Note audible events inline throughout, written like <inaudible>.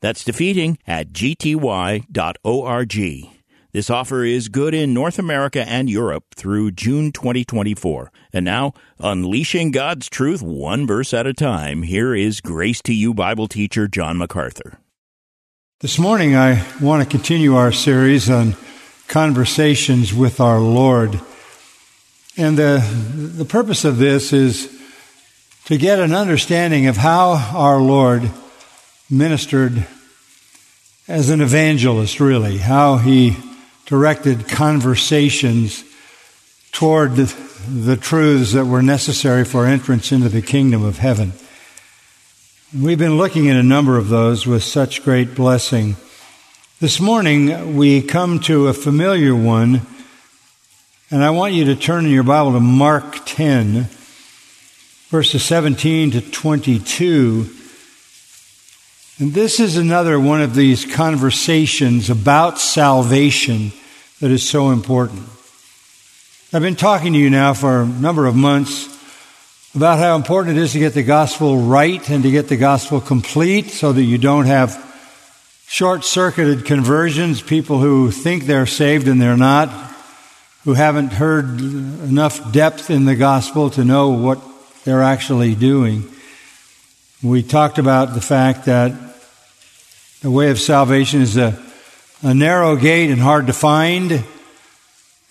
That's defeating at gty.org. This offer is good in North America and Europe through June 2024. And now, unleashing God's truth one verse at a time, here is Grace to You Bible teacher John MacArthur. This morning, I want to continue our series on conversations with our Lord. And the, the purpose of this is to get an understanding of how our Lord ministered as an evangelist, really, how he directed conversations toward the, truths that were necessary for entrance into the kingdom of heaven. We've been looking at a number of those with such great blessing. This morning, we come to a familiar one, and I want you to turn in your Bible to Mark 10, verses 17 to 22. And this is another one of these conversations about salvation that is so important. I've been talking to you now for a number of months about how important it is to get the gospel right and to get the gospel complete so that you don't have short circuited conversions, people who think they're saved and they're not, who haven't heard enough depth in the gospel to know what they're actually doing. We talked about the fact that the way of salvation is a, a narrow gate and hard to find.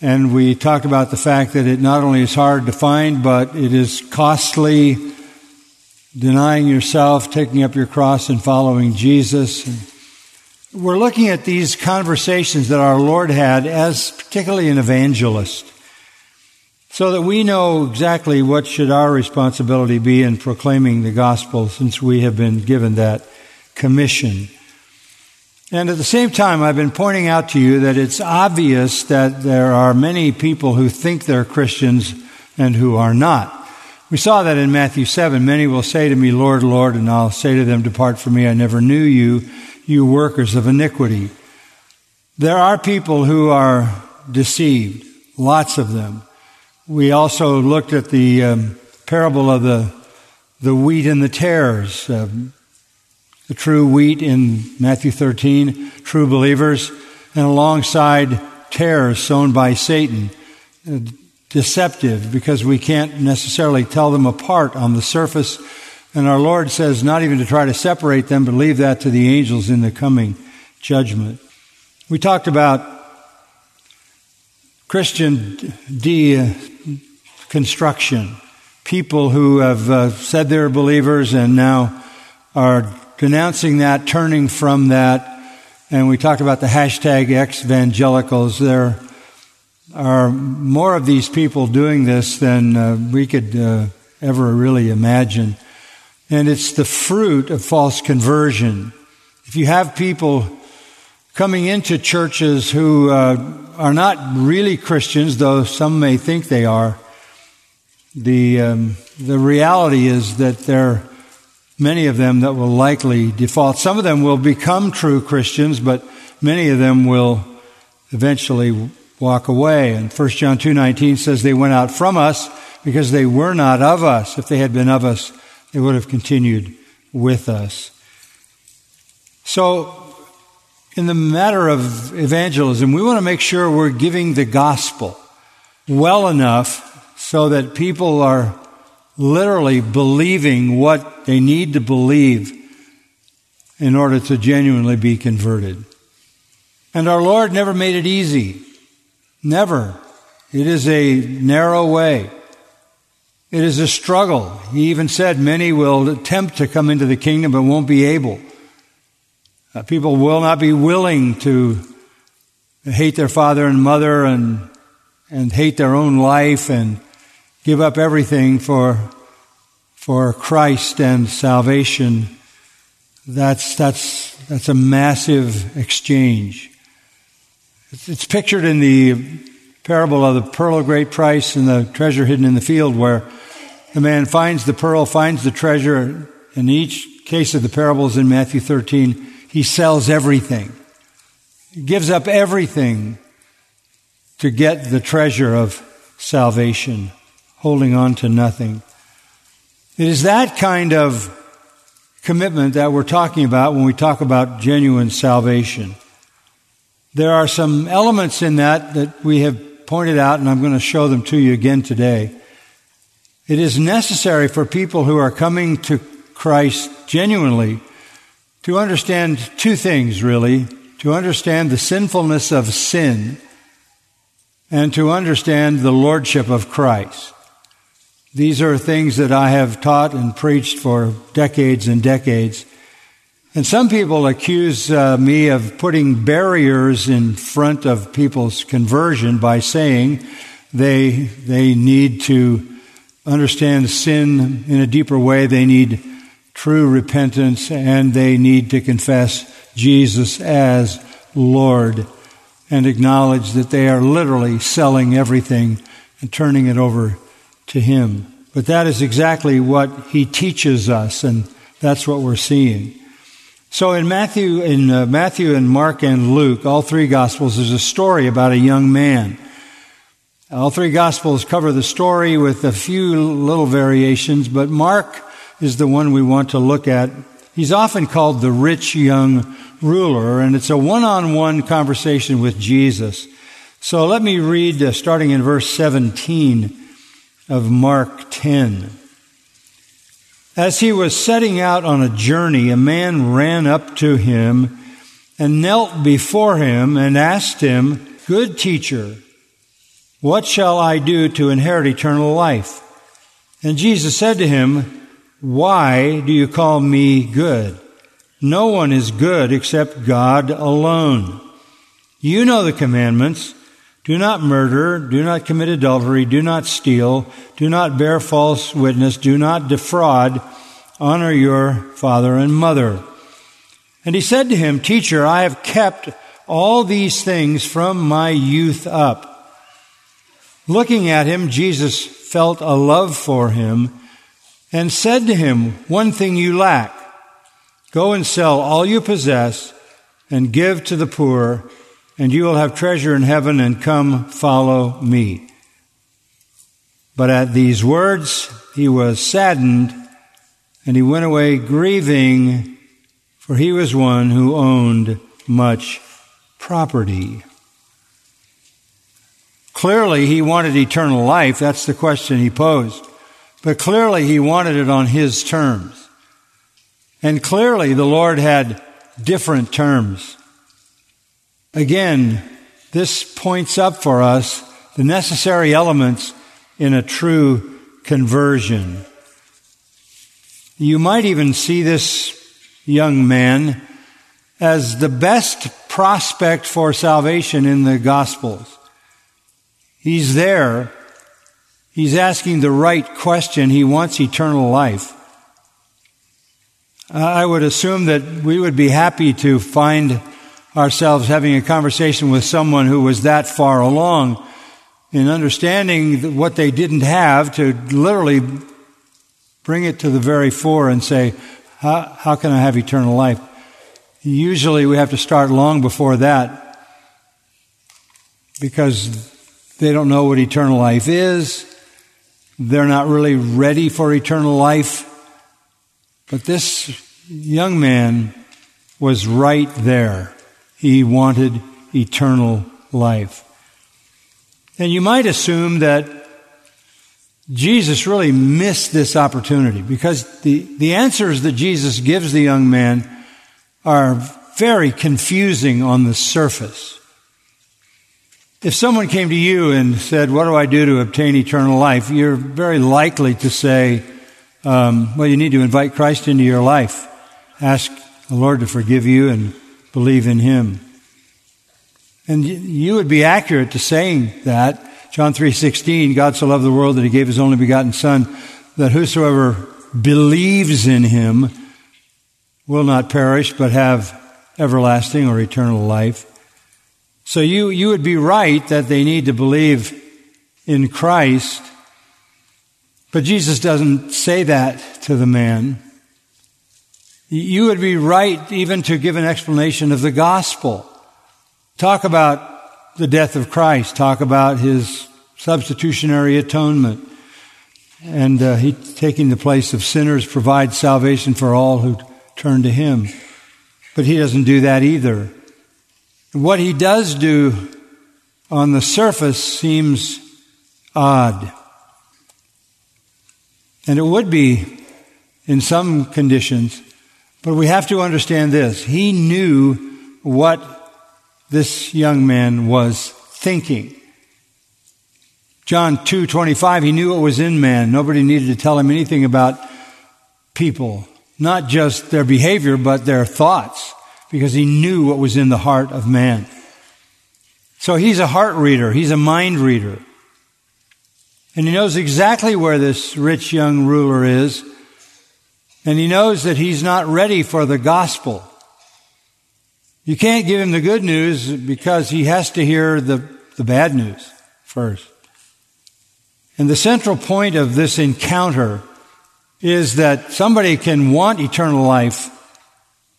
And we talked about the fact that it not only is hard to find, but it is costly, denying yourself, taking up your cross, and following Jesus. We're looking at these conversations that our Lord had as particularly an evangelist, so that we know exactly what should our responsibility be in proclaiming the gospel since we have been given that commission. And at the same time, I've been pointing out to you that it's obvious that there are many people who think they're Christians and who are not. We saw that in Matthew 7. Many will say to me, Lord, Lord, and I'll say to them, Depart from me, I never knew you, you workers of iniquity. There are people who are deceived, lots of them. We also looked at the um, parable of the, the wheat and the tares. Uh, the true wheat in Matthew 13, true believers, and alongside tares sown by Satan. Deceptive because we can't necessarily tell them apart on the surface. And our Lord says not even to try to separate them, but leave that to the angels in the coming judgment. We talked about Christian deconstruction. People who have uh, said they're believers and now are denouncing that, turning from that. And we talk about the hashtag ex-evangelicals. There are more of these people doing this than uh, we could uh, ever really imagine. And it's the fruit of false conversion. If you have people coming into churches who uh, are not really Christians, though some may think they are, the um, the reality is that they're many of them that will likely default. Some of them will become true Christians, but many of them will eventually walk away. And 1 John 2:19 says they went out from us because they were not of us. If they had been of us, they would have continued with us. So in the matter of evangelism, we want to make sure we're giving the gospel well enough so that people are literally believing what they need to believe in order to genuinely be converted. And our Lord never made it easy. Never. It is a narrow way. It is a struggle. He even said many will attempt to come into the kingdom but won't be able. Uh, people will not be willing to hate their father and mother and, and hate their own life and give up everything for, for Christ and salvation, that's, that's, that's a massive exchange. It's pictured in the parable of the pearl of great price and the treasure hidden in the field, where the man finds the pearl, finds the treasure. In each case of the parables in Matthew 13, he sells everything. He gives up everything to get the treasure of salvation, holding on to nothing. It is that kind of commitment that we're talking about when we talk about genuine salvation. There are some elements in that that we have pointed out, and I'm going to show them to you again today. It is necessary for people who are coming to Christ genuinely to understand two things, really. To understand the sinfulness of sin and to understand the lordship of Christ. These are things that I have taught and preached for decades and decades. And some people accuse uh, me of putting barriers in front of people's conversion by saying they, they need to understand sin in a deeper way. They need true repentance and they need to confess Jesus as Lord and acknowledge that they are literally selling everything and turning it over to Him. But that is exactly what He teaches us, and that's what we're seeing. So in Matthew, in uh, Matthew and Mark and Luke, all three Gospels, there's a story about a young man. All three Gospels cover the story with a few little variations, but Mark is the one we want to look at. He's often called the rich young ruler, and it's a one-on-one conversation with Jesus. So let me read, uh, starting in verse 17 of Mark 10. As he was setting out on a journey, a man ran up to him and knelt before him and asked him, Good teacher, what shall I do to inherit eternal life? And Jesus said to him, Why do you call me good? No one is good except God alone. You know the commandments. Do not murder, do not commit adultery, do not steal, do not bear false witness, do not defraud, honor your father and mother. And he said to him, Teacher, I have kept all these things from my youth up. Looking at him, Jesus felt a love for him and said to him, One thing you lack. Go and sell all you possess and give to the poor, and you will have treasure in heaven, and come follow me. But at these words, he was saddened, and he went away grieving, for he was one who owned much property. Clearly, he wanted eternal life. That's the question he posed. But clearly, he wanted it on his terms. And clearly the Lord had different terms. Again, this points up for us the necessary elements in a true conversion. You might even see this young man as the best prospect for salvation in the Gospels. He's there. He's asking the right question. He wants eternal life. I would assume that we would be happy to find ourselves having a conversation with someone who was that far along in understanding what they didn't have to literally bring it to the very fore and say, how, how can I have eternal life? Usually we have to start long before that because they don't know what eternal life is. They're not really ready for eternal life. But this young man was right there. He wanted eternal life. And you might assume that Jesus really missed this opportunity because the, the answers that Jesus gives the young man are very confusing on the surface. If someone came to you and said, What do I do to obtain eternal life? you're very likely to say, um, well, you need to invite Christ into your life. Ask the Lord to forgive you and believe in Him. And you would be accurate to saying that. John 3:16, God so loved the world that he gave his only begotten son that whosoever believes in him will not perish but have everlasting or eternal life. So you, you would be right that they need to believe in Christ. But Jesus doesn't say that to the man. You would be right even to give an explanation of the gospel. Talk about the death of Christ. Talk about his substitutionary atonement. And uh, he taking the place of sinners provides salvation for all who turn to him. But he doesn't do that either. What he does do on the surface seems odd. And it would be in some conditions, but we have to understand this. He knew what this young man was thinking. John 2:25 he knew what was in man. Nobody needed to tell him anything about people, not just their behavior but their thoughts because he knew what was in the heart of man. So he's a heart reader, he's a mind reader. And he knows exactly where this rich young ruler is. And he knows that he's not ready for the gospel. You can't give him the good news because he has to hear the, the bad news first. And the central point of this encounter is that somebody can want eternal life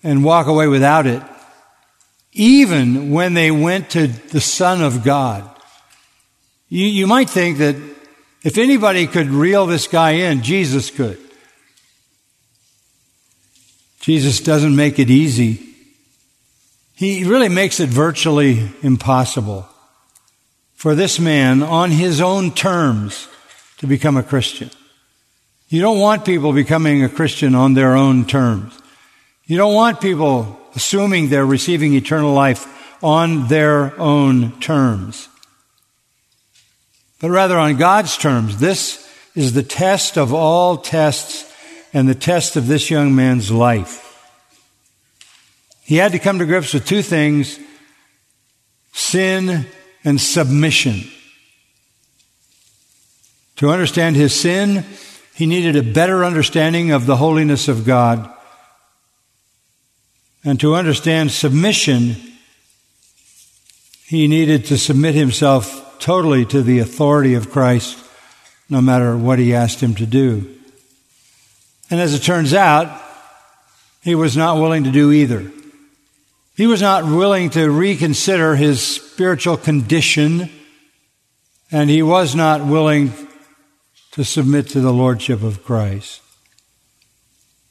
and walk away without it, even when they went to the Son of God. You, you might think that if anybody could reel this guy in, Jesus could. Jesus doesn't make it easy. He really makes it virtually impossible for this man on his own terms to become a Christian. You don't want people becoming a Christian on their own terms. You don't want people assuming they're receiving eternal life on their own terms, but rather on God's terms. This is the test of all tests and the test of this young man's life. He had to come to grips with two things sin and submission. To understand his sin, he needed a better understanding of the holiness of God and to understand submission, he needed to submit himself totally to the authority of Christ, no matter what he asked him to do. And as it turns out, he was not willing to do either. He was not willing to reconsider his spiritual condition, and he was not willing to submit to the Lordship of Christ.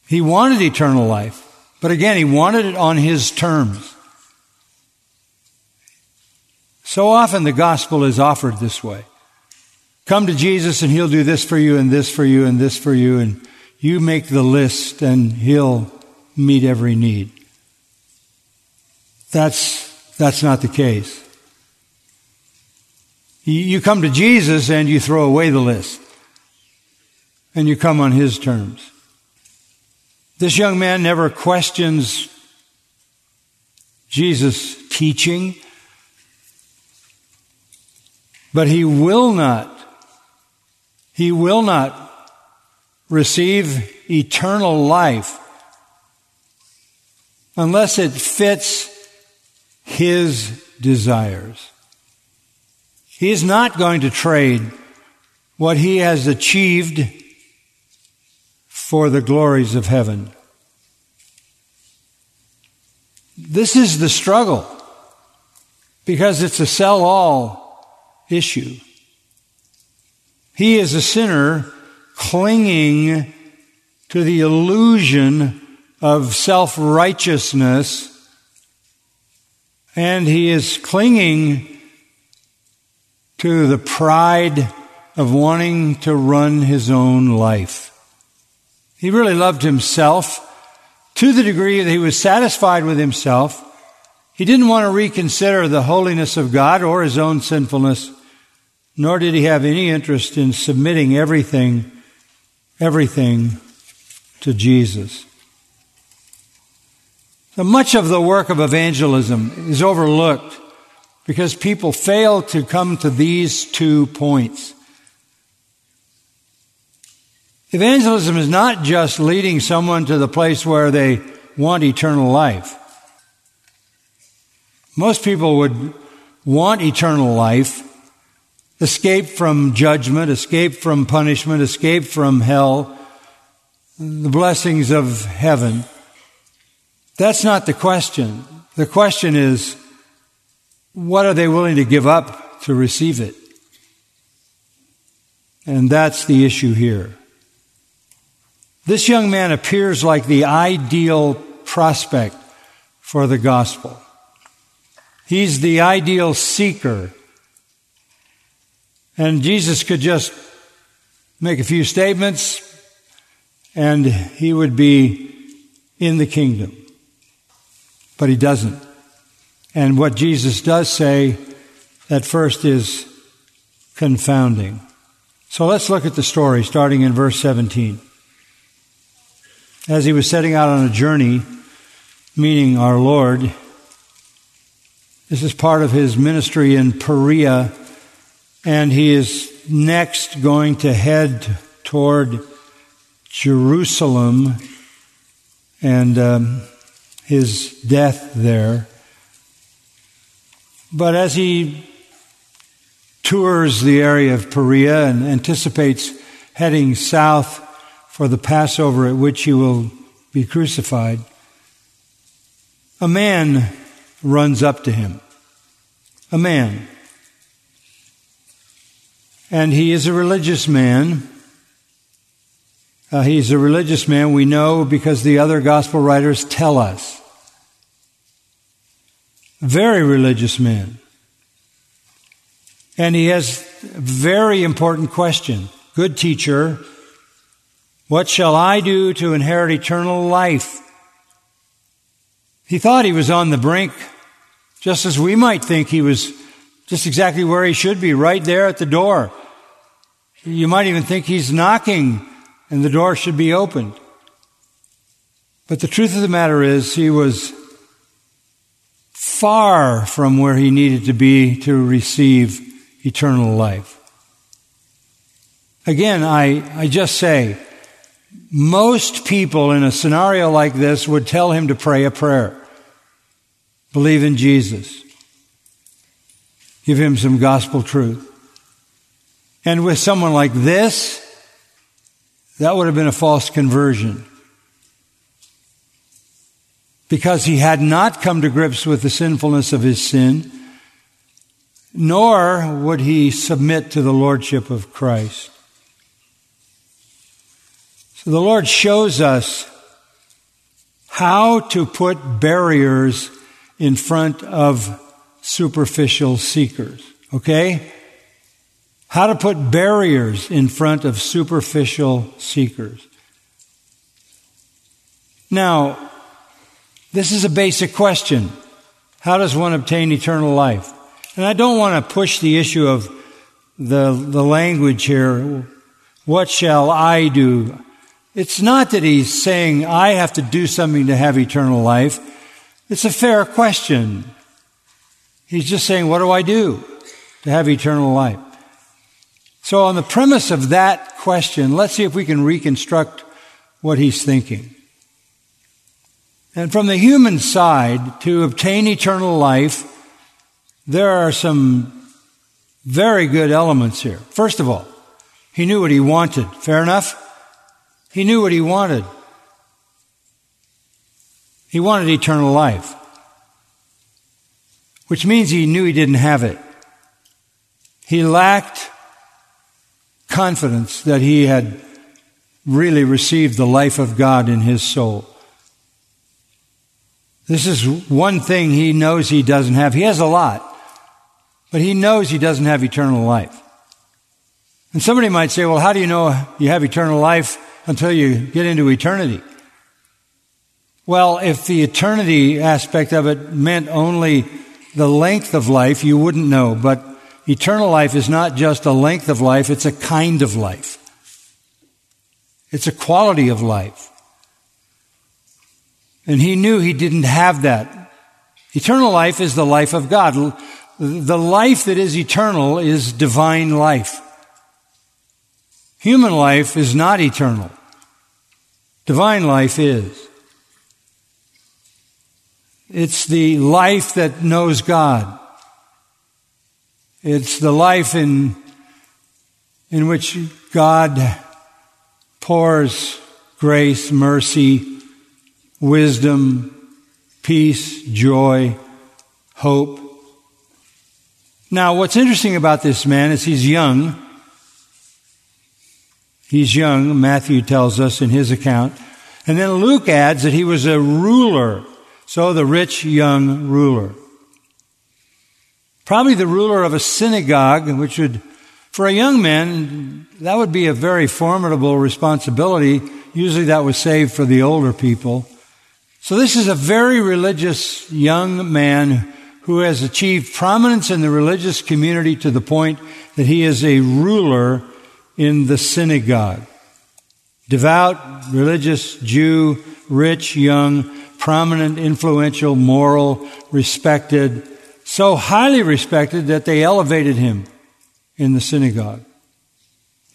He wanted eternal life. But again, he wanted it on his terms. So often the gospel is offered this way. Come to Jesus and he'll do this for you and this for you and this for you and you make the list and he'll meet every need. That's, that's not the case. You come to Jesus and you throw away the list and you come on his terms. This young man never questions Jesus' teaching, but he will not, he will not receive eternal life unless it fits his desires. He is not going to trade what he has achieved for the glories of heaven. This is the struggle because it's a sell all issue. He is a sinner clinging to the illusion of self righteousness, and he is clinging to the pride of wanting to run his own life. He really loved himself to the degree that he was satisfied with himself. He didn't want to reconsider the holiness of God or his own sinfulness, nor did he have any interest in submitting everything, everything to Jesus. So much of the work of evangelism is overlooked because people fail to come to these two points. Evangelism is not just leading someone to the place where they want eternal life. Most people would want eternal life, escape from judgment, escape from punishment, escape from hell, the blessings of heaven. That's not the question. The question is, what are they willing to give up to receive it? And that's the issue here. This young man appears like the ideal prospect for the gospel. He's the ideal seeker. And Jesus could just make a few statements and he would be in the kingdom. But he doesn't. And what Jesus does say at first is confounding. So let's look at the story starting in verse 17. As he was setting out on a journey, meaning our Lord, this is part of his ministry in Perea, and he is next going to head toward Jerusalem and um, his death there. But as he tours the area of Perea and anticipates heading south for the Passover at which he will be crucified, a man runs up to him. A man. And he is a religious man. Uh, he's a religious man, we know because the other gospel writers tell us. Very religious man. And he has a very important question. Good teacher, what shall I do to inherit eternal life? He thought he was on the brink, just as we might think he was just exactly where he should be, right there at the door. You might even think he's knocking and the door should be opened. But the truth of the matter is, he was far from where he needed to be to receive eternal life. Again, I, I just say, most people in a scenario like this would tell him to pray a prayer. Believe in Jesus. Give him some gospel truth. And with someone like this, that would have been a false conversion. Because he had not come to grips with the sinfulness of his sin, nor would he submit to the lordship of Christ. So the Lord shows us how to put barriers in front of superficial seekers. Okay? How to put barriers in front of superficial seekers. Now, this is a basic question. How does one obtain eternal life? And I don't want to push the issue of the, the language here. What shall I do? It's not that he's saying I have to do something to have eternal life. It's a fair question. He's just saying, what do I do to have eternal life? So on the premise of that question, let's see if we can reconstruct what he's thinking. And from the human side, to obtain eternal life, there are some very good elements here. First of all, he knew what he wanted. Fair enough? He knew what he wanted. He wanted eternal life, which means he knew he didn't have it. He lacked confidence that he had really received the life of God in his soul. This is one thing he knows he doesn't have. He has a lot, but he knows he doesn't have eternal life. And somebody might say, well, how do you know you have eternal life until you get into eternity? Well, if the eternity aspect of it meant only the length of life, you wouldn't know. But eternal life is not just a length of life, it's a kind of life. It's a quality of life. And he knew he didn't have that. Eternal life is the life of God. The life that is eternal is divine life. Human life is not eternal. Divine life is. It's the life that knows God. It's the life in, in which God pours grace, mercy, wisdom, peace, joy, hope. Now, what's interesting about this man is he's young. He's young, Matthew tells us in his account. And then Luke adds that he was a ruler. So the rich young ruler. Probably the ruler of a synagogue, which would, for a young man, that would be a very formidable responsibility. Usually that was saved for the older people. So this is a very religious young man who has achieved prominence in the religious community to the point that he is a ruler in the synagogue. Devout, religious Jew, rich, young, prominent, influential, moral, respected, so highly respected that they elevated him in the synagogue.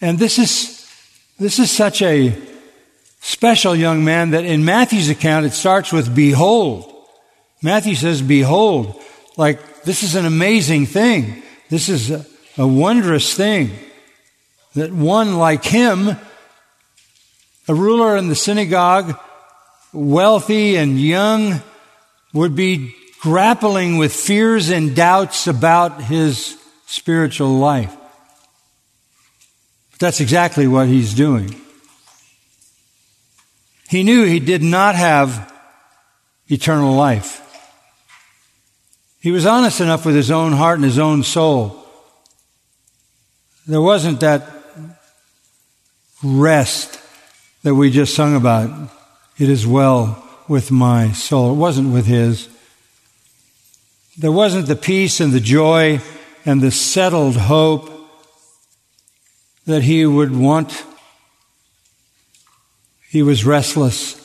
And this is, this is such a special young man that in Matthew's account it starts with behold. Matthew says, behold, like this is an amazing thing. This is a, a wondrous thing that one like him, a ruler in the synagogue, wealthy and young, would be grappling with fears and doubts about his spiritual life. But that's exactly what he's doing. He knew he did not have eternal life. He was honest enough with his own heart and his own soul. There wasn't that rest that we just sung about. It is well with my soul. It wasn't with his. There wasn't the peace and the joy and the settled hope that he would want he was restless.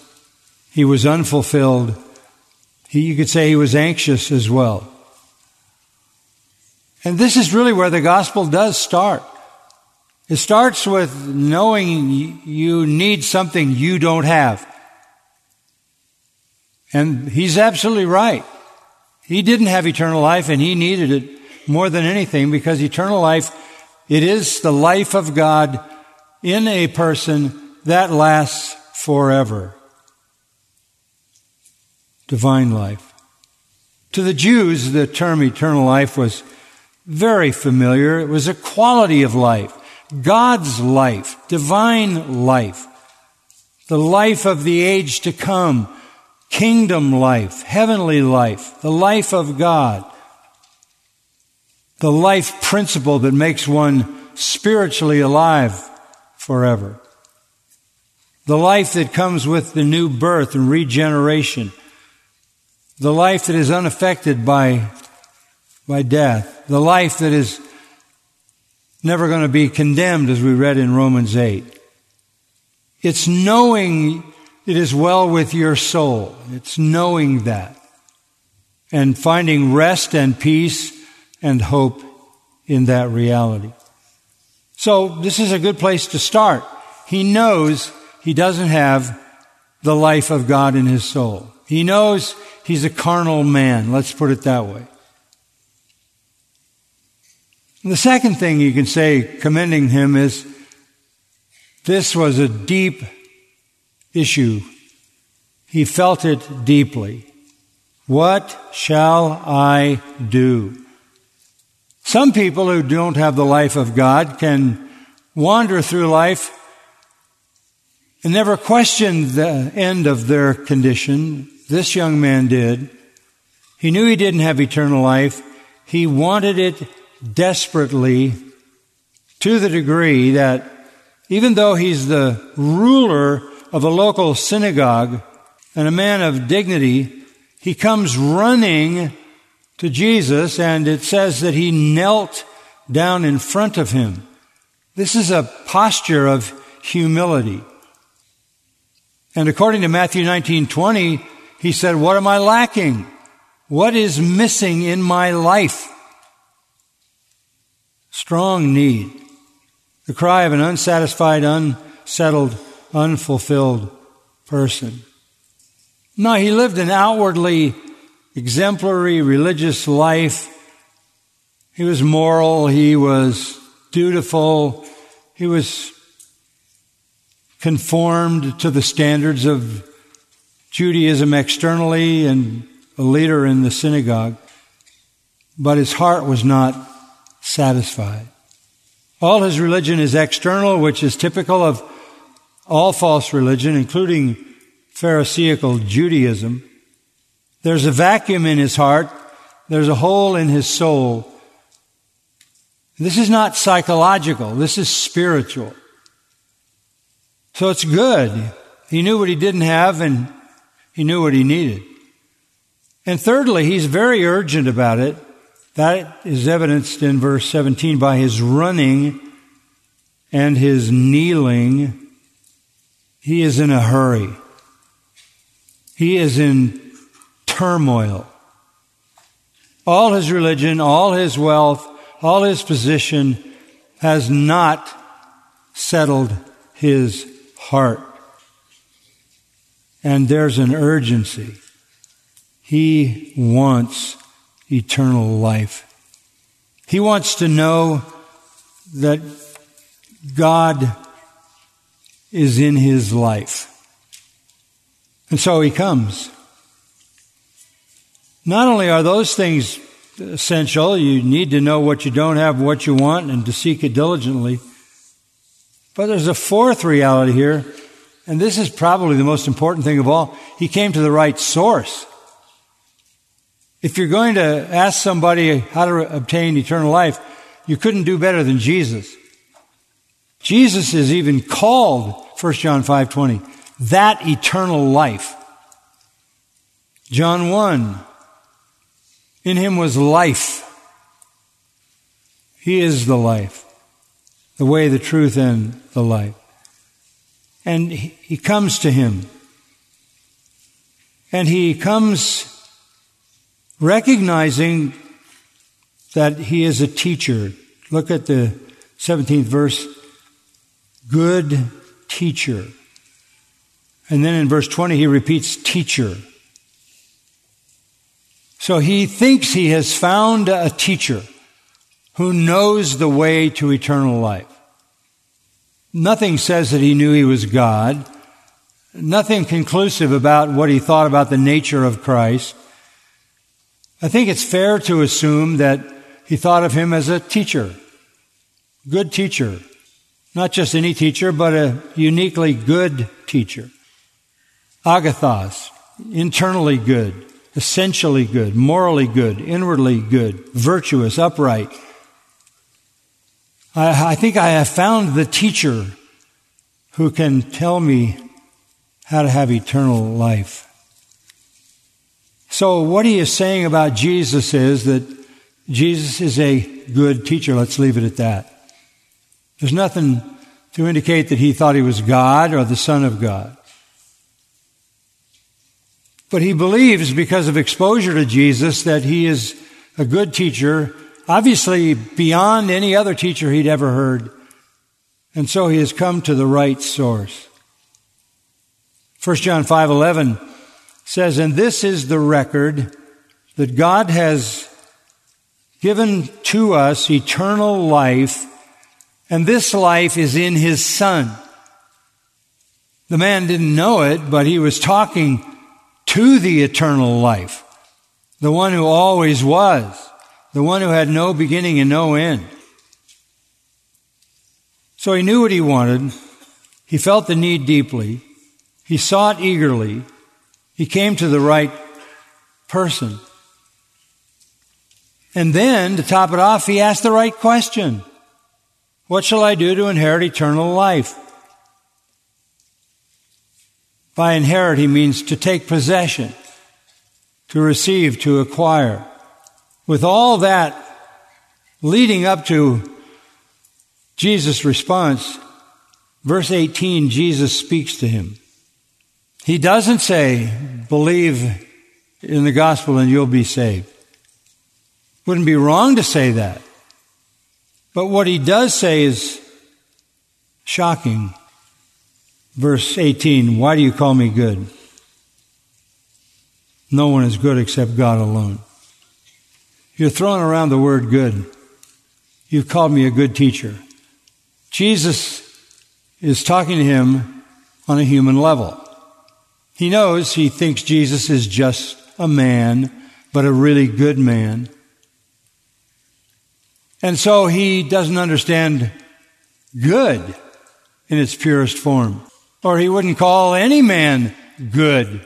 He was unfulfilled. He, you could say he was anxious as well. And this is really where the gospel does start. It starts with knowing you need something you don't have. And he's absolutely right. He didn't have eternal life and he needed it more than anything because eternal life, it is the life of God in a person that lasts forever. Divine life. To the Jews, the term eternal life was very familiar. It was a quality of life, God's life, divine life, the life of the age to come, kingdom life, heavenly life, the life of God, the life principle that makes one spiritually alive forever. The life that comes with the new birth and regeneration, the life that is unaffected by, by death, the life that is never going to be condemned as we read in Romans 8. It's knowing it is well with your soul. It's knowing that and finding rest and peace and hope in that reality. So this is a good place to start. He knows he doesn't have the life of God in his soul. He knows he's a carnal man. Let's put it that way. The second thing you can say commending him is this was a deep issue. He felt it deeply. What shall I do? Some people who don't have the life of God can wander through life and never question the end of their condition. This young man did. He knew he didn't have eternal life. He wanted it desperately to the degree that even though he's the ruler of a local synagogue and a man of dignity, he comes running to Jesus and it says that he knelt down in front of him. This is a posture of humility. And according to Matthew 19:20, he said, "What am I lacking? What is missing in my life?" Strong need. The cry of an unsatisfied, unsettled, unfulfilled person. No, he lived an outwardly exemplary religious life. He was moral. He was dutiful. He was conformed to the standards of Judaism externally and a leader in the synagogue. But his heart was not satisfied. All his religion is external, which is typical of all false religion, including Pharisaical Judaism. There's a vacuum in his heart. There's a hole in his soul. This is not psychological. This is spiritual. So it's good. He knew what he didn't have and he knew what he needed. And thirdly, he's very urgent about it. That is evidenced in verse 17 by his running and his kneeling. He is in a hurry. He is in turmoil. All his religion, all his wealth, all his position has not settled his heart. And there's an urgency. He wants eternal life. He wants to know that God is in his life. And so he comes. Not only are those things essential, you need to know what you don't have, what you want, and to seek it diligently. But there's a fourth reality here, and this is probably the most important thing of all. He came to the right source. If you're going to ask somebody how to obtain eternal life, you couldn't do better than Jesus. Jesus is even called, 1 John 5:20, that eternal life. John 1, in him was life. He is the life, the way, the truth, and the life. And he comes to him. And he comes recognizing that he is a teacher. Look at the 17th verse. Good teacher. And then in verse 20, he repeats teacher. So he thinks he has found a teacher who knows the way to eternal life. Nothing says that he knew he was God. Nothing conclusive about what he thought about the nature of Christ. I think it's fair to assume that he thought of him as a teacher, good teacher, not just any teacher, but a uniquely good teacher. Agathos, internally good, essentially good, morally good, inwardly good, virtuous, upright. I, I think I have found the teacher who can tell me how to have eternal life. So, what he is saying about Jesus is that Jesus is a good teacher. Let's leave it at that. There's nothing to indicate that he thought he was God or the Son of God. But he believes because of exposure to Jesus that he is a good teacher, obviously beyond any other teacher he'd ever heard. And so he has come to the right source. 1 John 5:11 says, And this is the record that God has given to us eternal life, and this life is in His Son. The man didn't know it, but he was talking to the eternal life, the one who always was, the one who had no beginning and no end. So he knew what he wanted. He felt the need deeply. He sought eagerly. He came to the right person. And then, to top it off, he asked the right question. What shall I do to inherit eternal life? By inherit, he means to take possession, to receive, to acquire. With all that leading up to Jesus' response, verse 18, Jesus speaks to him. He doesn't say, believe in the gospel and you'll be saved. Wouldn't be wrong to say that. But what he does say is shocking. Verse 18, why do you call me good? No one is good except God alone. You're throwing around the word good. You've called me a good teacher. Jesus is talking to him on a human level. He knows he thinks Jesus is just a man, but a really good man. And so he doesn't understand good in its purest form. Or he wouldn't call any man good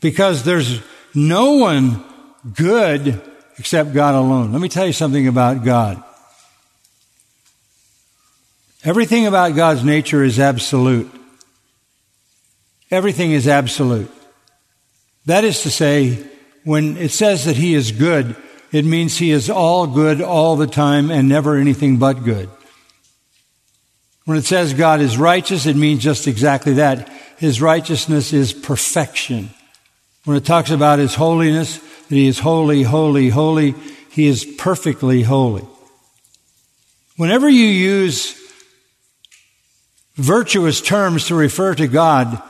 because there's no one good except God alone. Let me tell you something about God. Everything about God's nature is absolute. Everything is absolute. That is to say, when it says that He is good, it means He is all good all the time and never anything but good. When it says God is righteous, it means just exactly that. His righteousness is perfection. When it talks about His holiness, that He is holy, holy, holy, He is perfectly holy. Whenever you use virtuous terms to refer to God,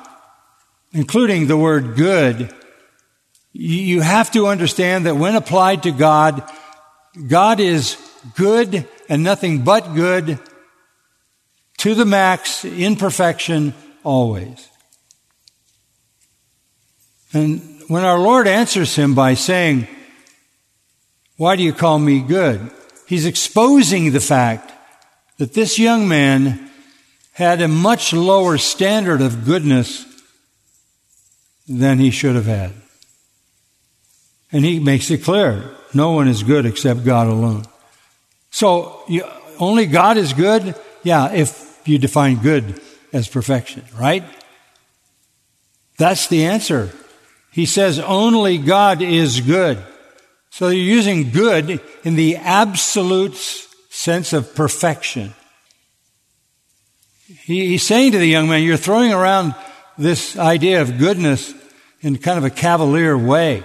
including the word good, you have to understand that when applied to God, God is good and nothing but good to the max, in perfection, always. And when our Lord answers him by saying, Why do you call me good? He's exposing the fact that this young man had a much lower standard of goodness than he should have had. And he makes it clear no one is good except God alone. So, you, only God is good? Yeah, if you define good as perfection, right? That's the answer. He says only God is good. So you're using good in the absolute sense of perfection. He, he's saying to the young man, You're throwing around this idea of goodness in kind of a cavalier way.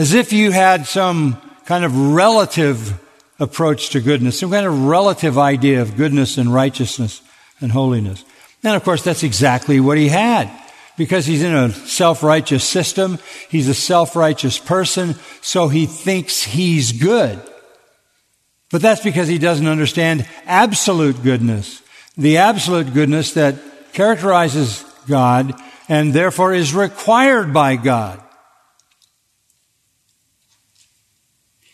As if you had some kind of relative approach to goodness, some kind of relative idea of goodness and righteousness and holiness. And of course, that's exactly what he had. Because he's in a self-righteous system, he's a self-righteous person, so he thinks he's good. But that's because he doesn't understand absolute goodness the absolute goodness that characterizes God and therefore is required by God.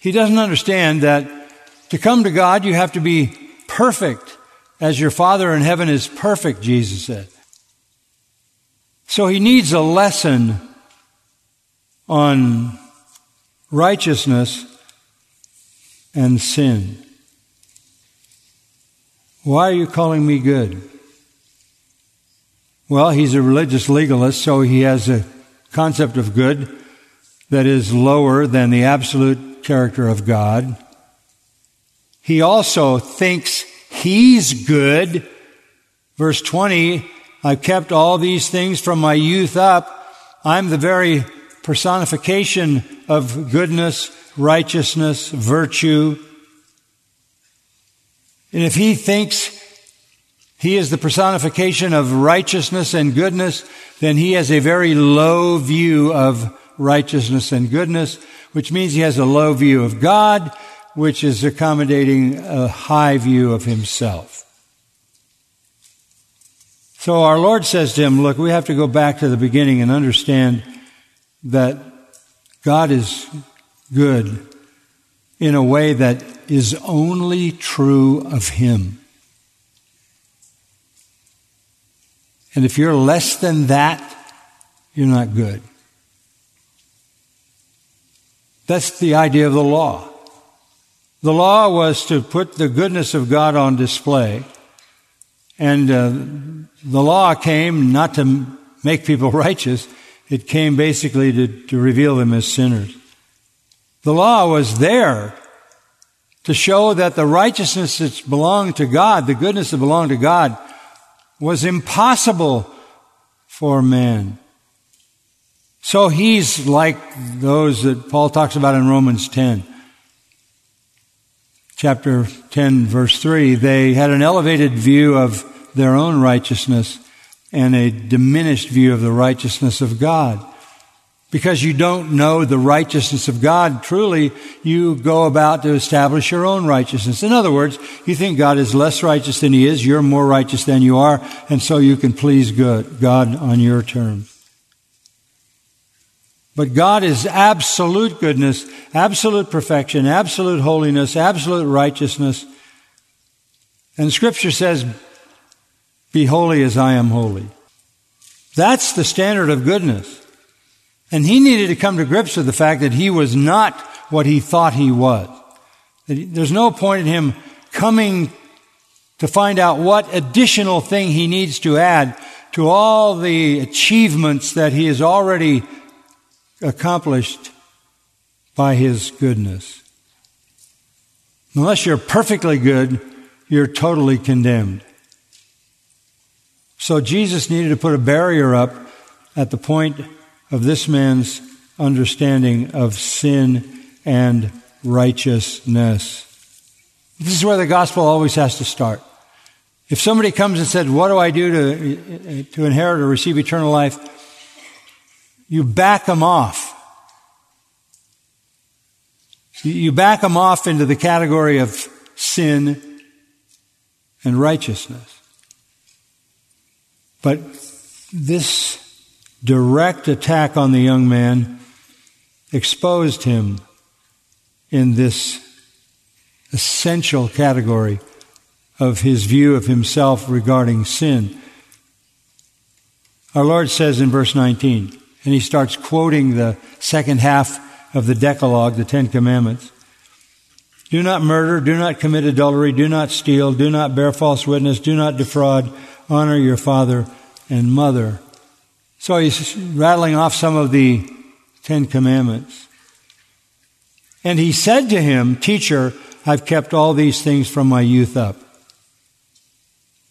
He doesn't understand that to come to God, you have to be perfect as your Father in heaven is perfect, Jesus said. So he needs a lesson on righteousness and sin. Why are you calling me good? Well, he's a religious legalist, so he has a concept of good that is lower than the absolute character of God. He also thinks he's good. Verse 20, I've kept all these things from my youth up. I'm the very personification of goodness, righteousness, virtue, and if he thinks he is the personification of righteousness and goodness, then he has a very low view of righteousness and goodness, which means he has a low view of God, which is accommodating a high view of himself. So our Lord says to him, look, we have to go back to the beginning and understand that God is good in a way that is only true of Him. And if you're less than that, you're not good. That's the idea of the law. The law was to put the goodness of God on display. And uh, the law came not to make people <laughs> righteous, it came basically to, to reveal them as sinners. The law was there to show that the righteousness that belonged to God, the goodness that belonged to God, was impossible for man. So he's like those that Paul talks about in Romans 10. Chapter 10, verse 3. They had an elevated view of their own righteousness and a diminished view of the righteousness of God because you don't know the righteousness of God truly, you go about to establish your own righteousness. In other words, you think God is less righteous than He is, you're more righteous than you are, and so you can please good, God on your terms. But God is absolute goodness, absolute perfection, absolute holiness, absolute righteousness. And Scripture says, Be holy as I am holy. That's the standard of goodness. And he needed to come to grips with the fact that he was not what he thought he was. There's no point in him coming to find out what additional thing he needs to add to all the achievements that he has already accomplished by his goodness. Unless you're perfectly good, you're totally condemned. So Jesus needed to put a barrier up at the point of this man's understanding of sin and righteousness. This is where the gospel always has to start. If somebody comes and said, What do I do to, to inherit or receive eternal life? You back them off. You back them off into the category of sin and righteousness. But this direct attack on the young man exposed him in this essential category of his view of himself regarding sin. Our Lord says in verse 19, and he starts quoting the second half of the Decalogue, the Ten Commandments. Do not murder, do not commit adultery, do not steal, do not bear false witness, do not defraud, honor your father and mother. So he's rattling off some of the Ten Commandments. And he said to him, Teacher, I've kept all these things from my youth up.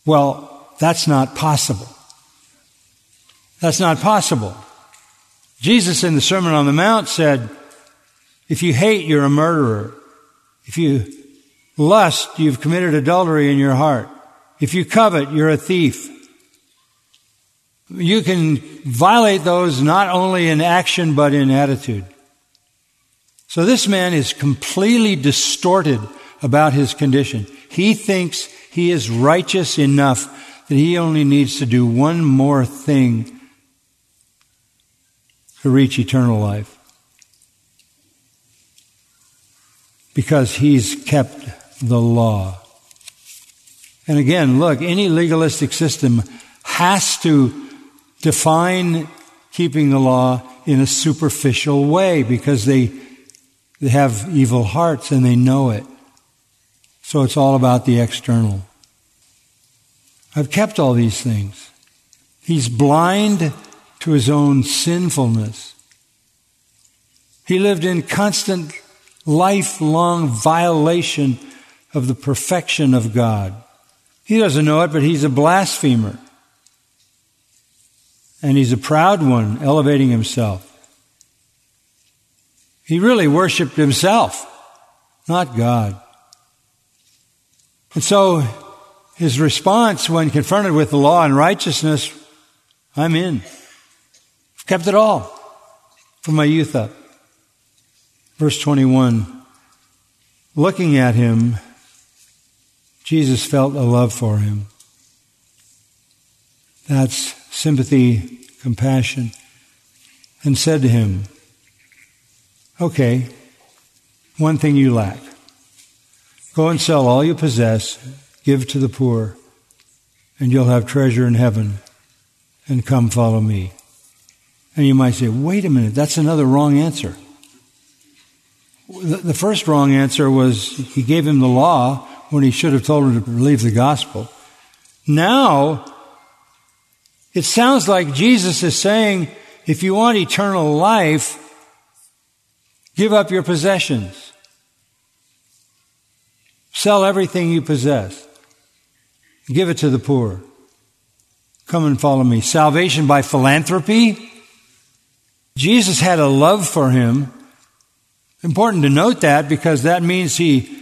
Well, that's not possible. That's not possible. Jesus in the Sermon on the Mount said, if you hate, you're a murderer. If you lust, you've committed adultery in your heart. If you covet, you're a thief. You can violate those not only in action but in attitude. So this man is completely distorted about his condition. He thinks he is righteous enough that he only needs to do one more thing to reach eternal life. Because he's kept the law. And again, look, any legalistic system has to define keeping the law in a superficial way because they, they have evil hearts and they know it. So it's all about the external. I've kept all these things. He's blind to his own sinfulness. He lived in constant, lifelong violation of the perfection of God. He doesn't know it, but he's a blasphemer and he's a proud one, elevating himself. He really worshiped himself, not God. And so his response when confronted with the law and righteousness, I'm in. Kept it all from my youth up. Verse 21 Looking at him, Jesus felt a love for him. That's sympathy compassion, and said to him, Okay, one thing you lack. Go and sell all you possess, give to the poor, and you'll have treasure in heaven, and come follow me. And you might say, wait a minute, that's another wrong answer. The first wrong answer was he gave him the law when he should have told him to believe the gospel. Now, it sounds like Jesus is saying, if you want eternal life, give up your possessions. Sell everything you possess. Give it to the poor. Come and follow me. Salvation by philanthropy. Jesus had a love for him. Important to note that because that means he,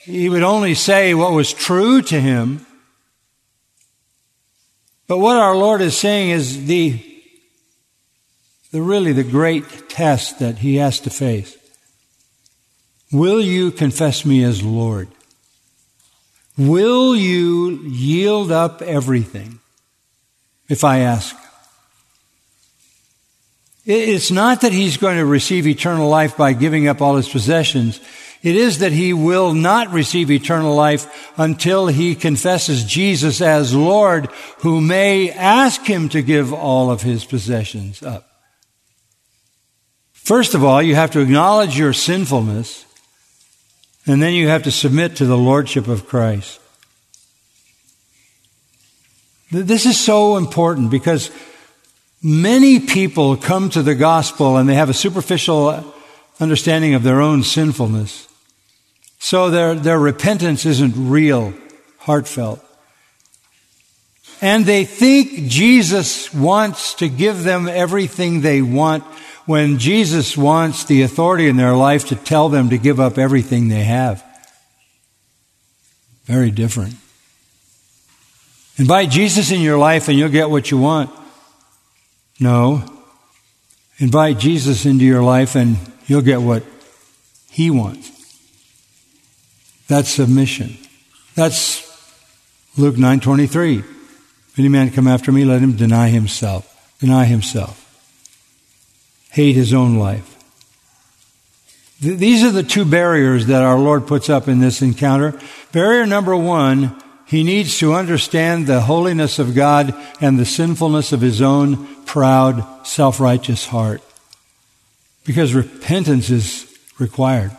he would only say what was true to him. But what our Lord is saying is the, the really the great test that he has to face. Will you confess me as Lord? Will you yield up everything if I ask? It's not that he's going to receive eternal life by giving up all his possessions. It is that he will not receive eternal life until he confesses Jesus as Lord, who may ask him to give all of his possessions up. First of all, you have to acknowledge your sinfulness, and then you have to submit to the Lordship of Christ. This is so important because Many people come to the gospel and they have a superficial understanding of their own sinfulness. So their, their repentance isn't real, heartfelt. And they think Jesus wants to give them everything they want when Jesus wants the authority in their life to tell them to give up everything they have. Very different. Invite Jesus in your life and you'll get what you want. No. Invite Jesus into your life and you'll get what he wants. That's submission. That's Luke 9:23. If any man come after me, let him deny himself. Deny himself. Hate his own life. Th- these are the two barriers that our Lord puts up in this encounter. Barrier number one he needs to understand the holiness of God and the sinfulness of his own proud, self righteous heart. Because repentance is required.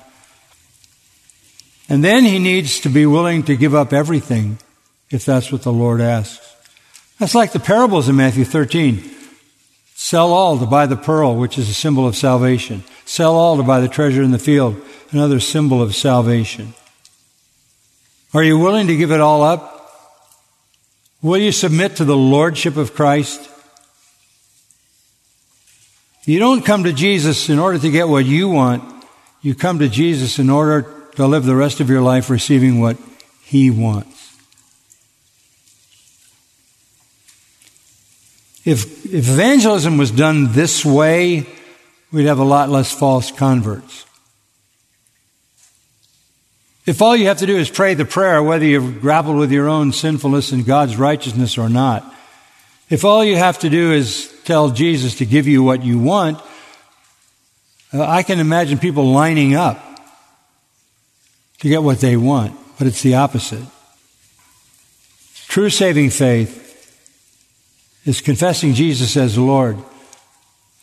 And then he needs to be willing to give up everything if that's what the Lord asks. That's like the parables in Matthew 13. Sell all to buy the pearl, which is a symbol of salvation. Sell all to buy the treasure in the field, another symbol of salvation. Are you willing to give it all up? Will you submit to the Lordship of Christ? You don't come to Jesus in order to get what you want. You come to Jesus in order to live the rest of your life receiving what He wants. If, if evangelism was done this way, we'd have a lot less false converts. If all you have to do is pray the prayer, whether you've grappled with your own sinfulness and God's righteousness or not, if all you have to do is tell Jesus to give you what you want, uh, I can imagine people lining up to get what they want, but it's the opposite. True saving faith is confessing Jesus as Lord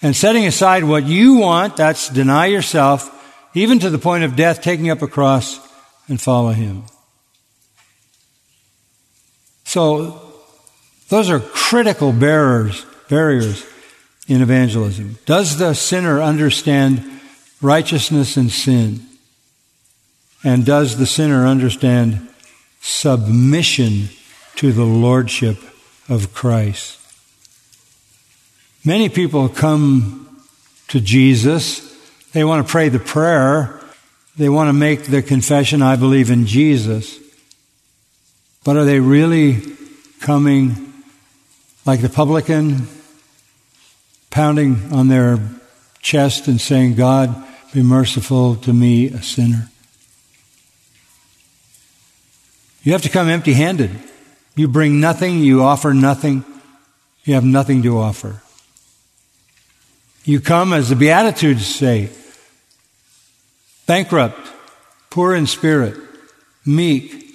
and setting aside what you want, that's deny yourself, even to the point of death, taking up a cross and follow him. So, those are critical barriers, barriers in evangelism. Does the sinner understand righteousness and sin? And does the sinner understand submission to the lordship of Christ? Many people come to Jesus. They want to pray the prayer, they want to make the confession, I believe in Jesus. But are they really coming like the publican, pounding on their chest and saying, God, be merciful to me, a sinner? You have to come empty handed. You bring nothing, you offer nothing, you have nothing to offer. You come, as the Beatitudes say, bankrupt, poor in spirit, meek,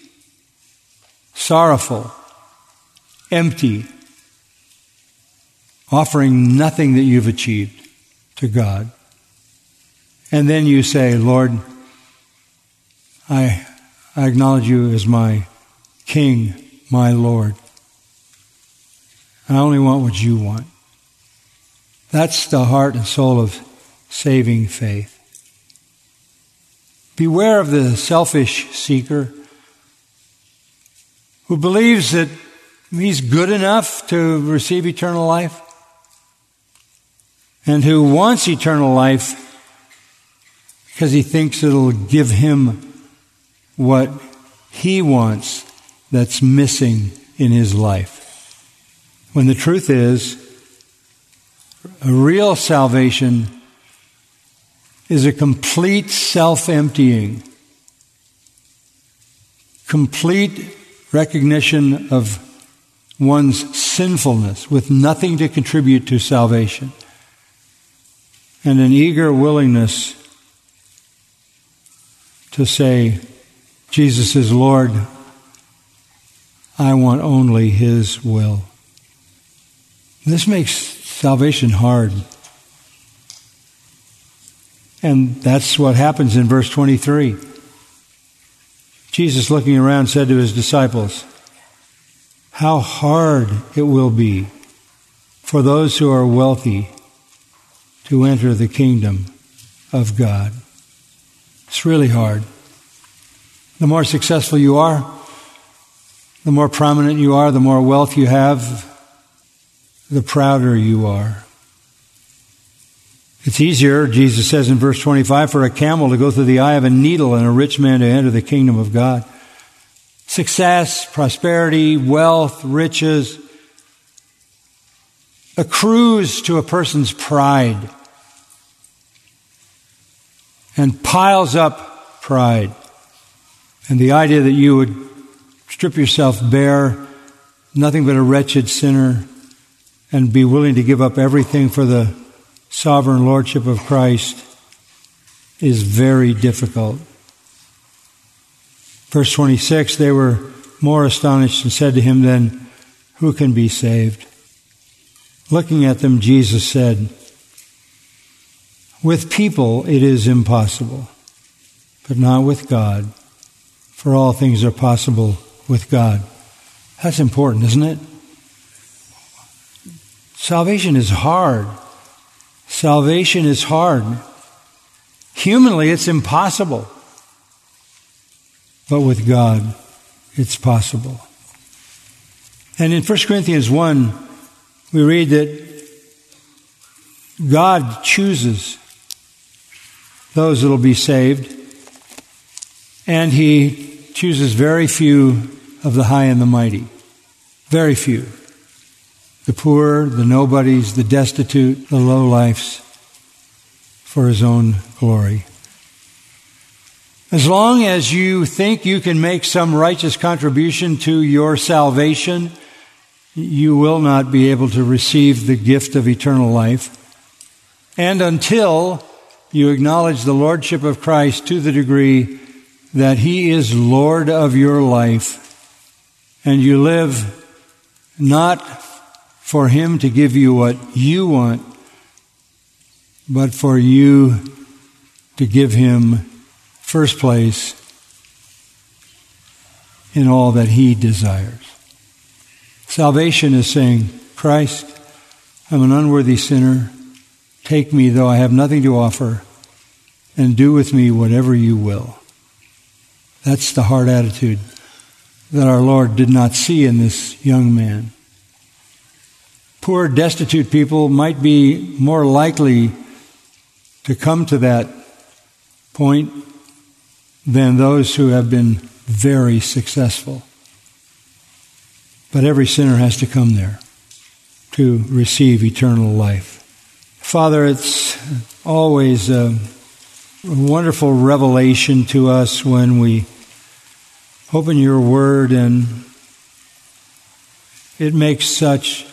sorrowful, empty, offering nothing that you've achieved to God. And then you say, Lord, I, I acknowledge you as my King, my Lord. I only want what you want. That's the heart and soul of saving faith. Beware of the selfish seeker who believes that he's good enough to receive eternal life and who wants eternal life because he thinks it'll give him what he wants that's missing in his life. When the truth is, A real salvation is a complete self emptying, complete recognition of one's sinfulness with nothing to contribute to salvation, and an eager willingness to say, Jesus is Lord, I want only His will. This makes salvation hard. And that's what happens in verse 23. Jesus, looking around, said to his disciples, How hard it will be for those who are wealthy to enter the kingdom of God. It's really hard. The more successful you are, the more prominent you are, the more wealth you have, the prouder you are. It's easier, Jesus says in verse 25, for a camel to go through the eye of a needle and a rich man to enter the kingdom of God. Success, prosperity, wealth, riches accrues to a person's pride and piles up pride. And the idea that you would strip yourself bare, nothing but a wretched sinner, and be willing to give up everything for the sovereign lordship of Christ is very difficult. Verse 26 they were more astonished and said to him, Then who can be saved? Looking at them, Jesus said, With people it is impossible, but not with God, for all things are possible with God. That's important, isn't it? Salvation is hard. Salvation is hard. Humanly, it's impossible. But with God, it's possible. And in 1 Corinthians 1, we read that God chooses those that will be saved, and He chooses very few of the high and the mighty. Very few the poor, the nobodies, the destitute, the lowlifes for his own glory. As long as you think you can make some righteous contribution to your salvation, you will not be able to receive the gift of eternal life. And until you acknowledge the Lordship of Christ to the degree that He is Lord of your life, and you live not for Him to give you what you want, but for you to give Him first place in all that He desires. Salvation is saying, Christ, I'm an unworthy sinner. Take me, though I have nothing to offer, and do with me whatever you will. That's the heart attitude that our Lord did not see in this young man poor, destitute people might be more likely to come to that point than those who have been very successful. But every sinner has to come there to receive eternal life. Father, it's always a wonderful revelation to us when we open your word and it makes such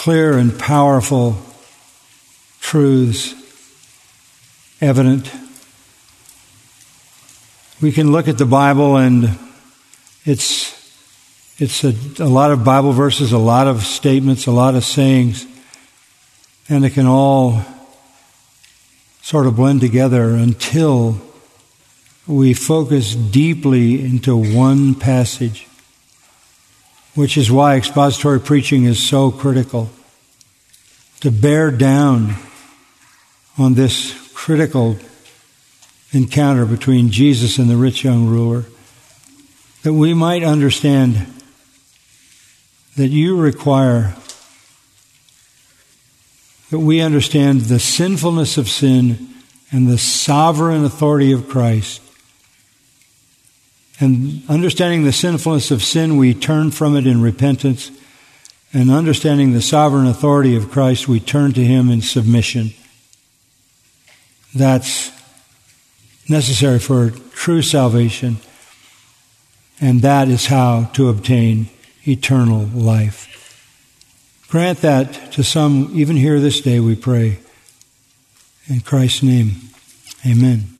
clear and powerful truths evident. We can look at the Bible and it's it's a, a, lot of Bible verses, a lot of statements, a lot of sayings, and it can all sort of blend together until we focus deeply into one passage which is why expository preaching is so critical. To bear down on this critical encounter between Jesus and the rich young ruler, that we might understand that you require that we understand the sinfulness of sin and the sovereign authority of Christ and understanding the sinfulness of sin, we turn from it in repentance and understanding the sovereign authority of Christ, we turn to Him in submission. That's necessary for true salvation, and that is how to obtain eternal life. Grant that to some, even here this day, we pray. In Christ's name, amen.